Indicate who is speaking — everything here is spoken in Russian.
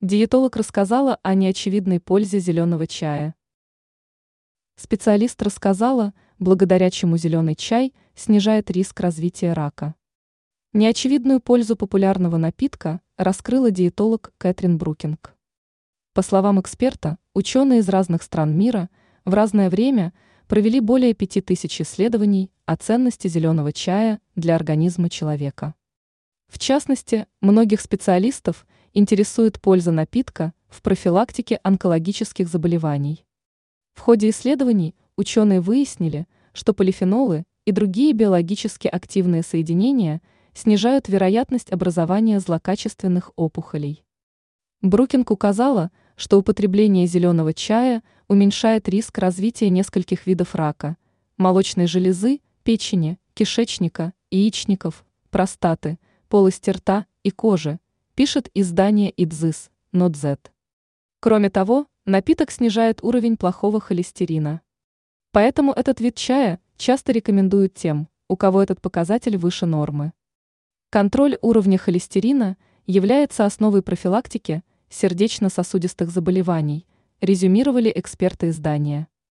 Speaker 1: Диетолог рассказала о неочевидной пользе зеленого чая. Специалист рассказала, благодаря чему зеленый чай снижает риск развития рака. Неочевидную пользу популярного напитка раскрыла диетолог Кэтрин Брукинг. По словам эксперта, ученые из разных стран мира в разное время провели более 5000 исследований о ценности зеленого чая для организма человека. В частности, многих специалистов – интересует польза напитка в профилактике онкологических заболеваний. В ходе исследований ученые выяснили, что полифенолы и другие биологически активные соединения снижают вероятность образования злокачественных опухолей. Брукинг указала, что употребление зеленого чая уменьшает риск развития нескольких видов рака – молочной железы, печени, кишечника, яичников, простаты, полости рта и кожи – пишет издание ИДЗИС, Нотзет. Кроме того, напиток снижает уровень плохого холестерина. Поэтому этот вид чая часто рекомендуют тем, у кого этот показатель выше нормы. Контроль уровня холестерина является основой профилактики сердечно-сосудистых заболеваний, резюмировали эксперты издания.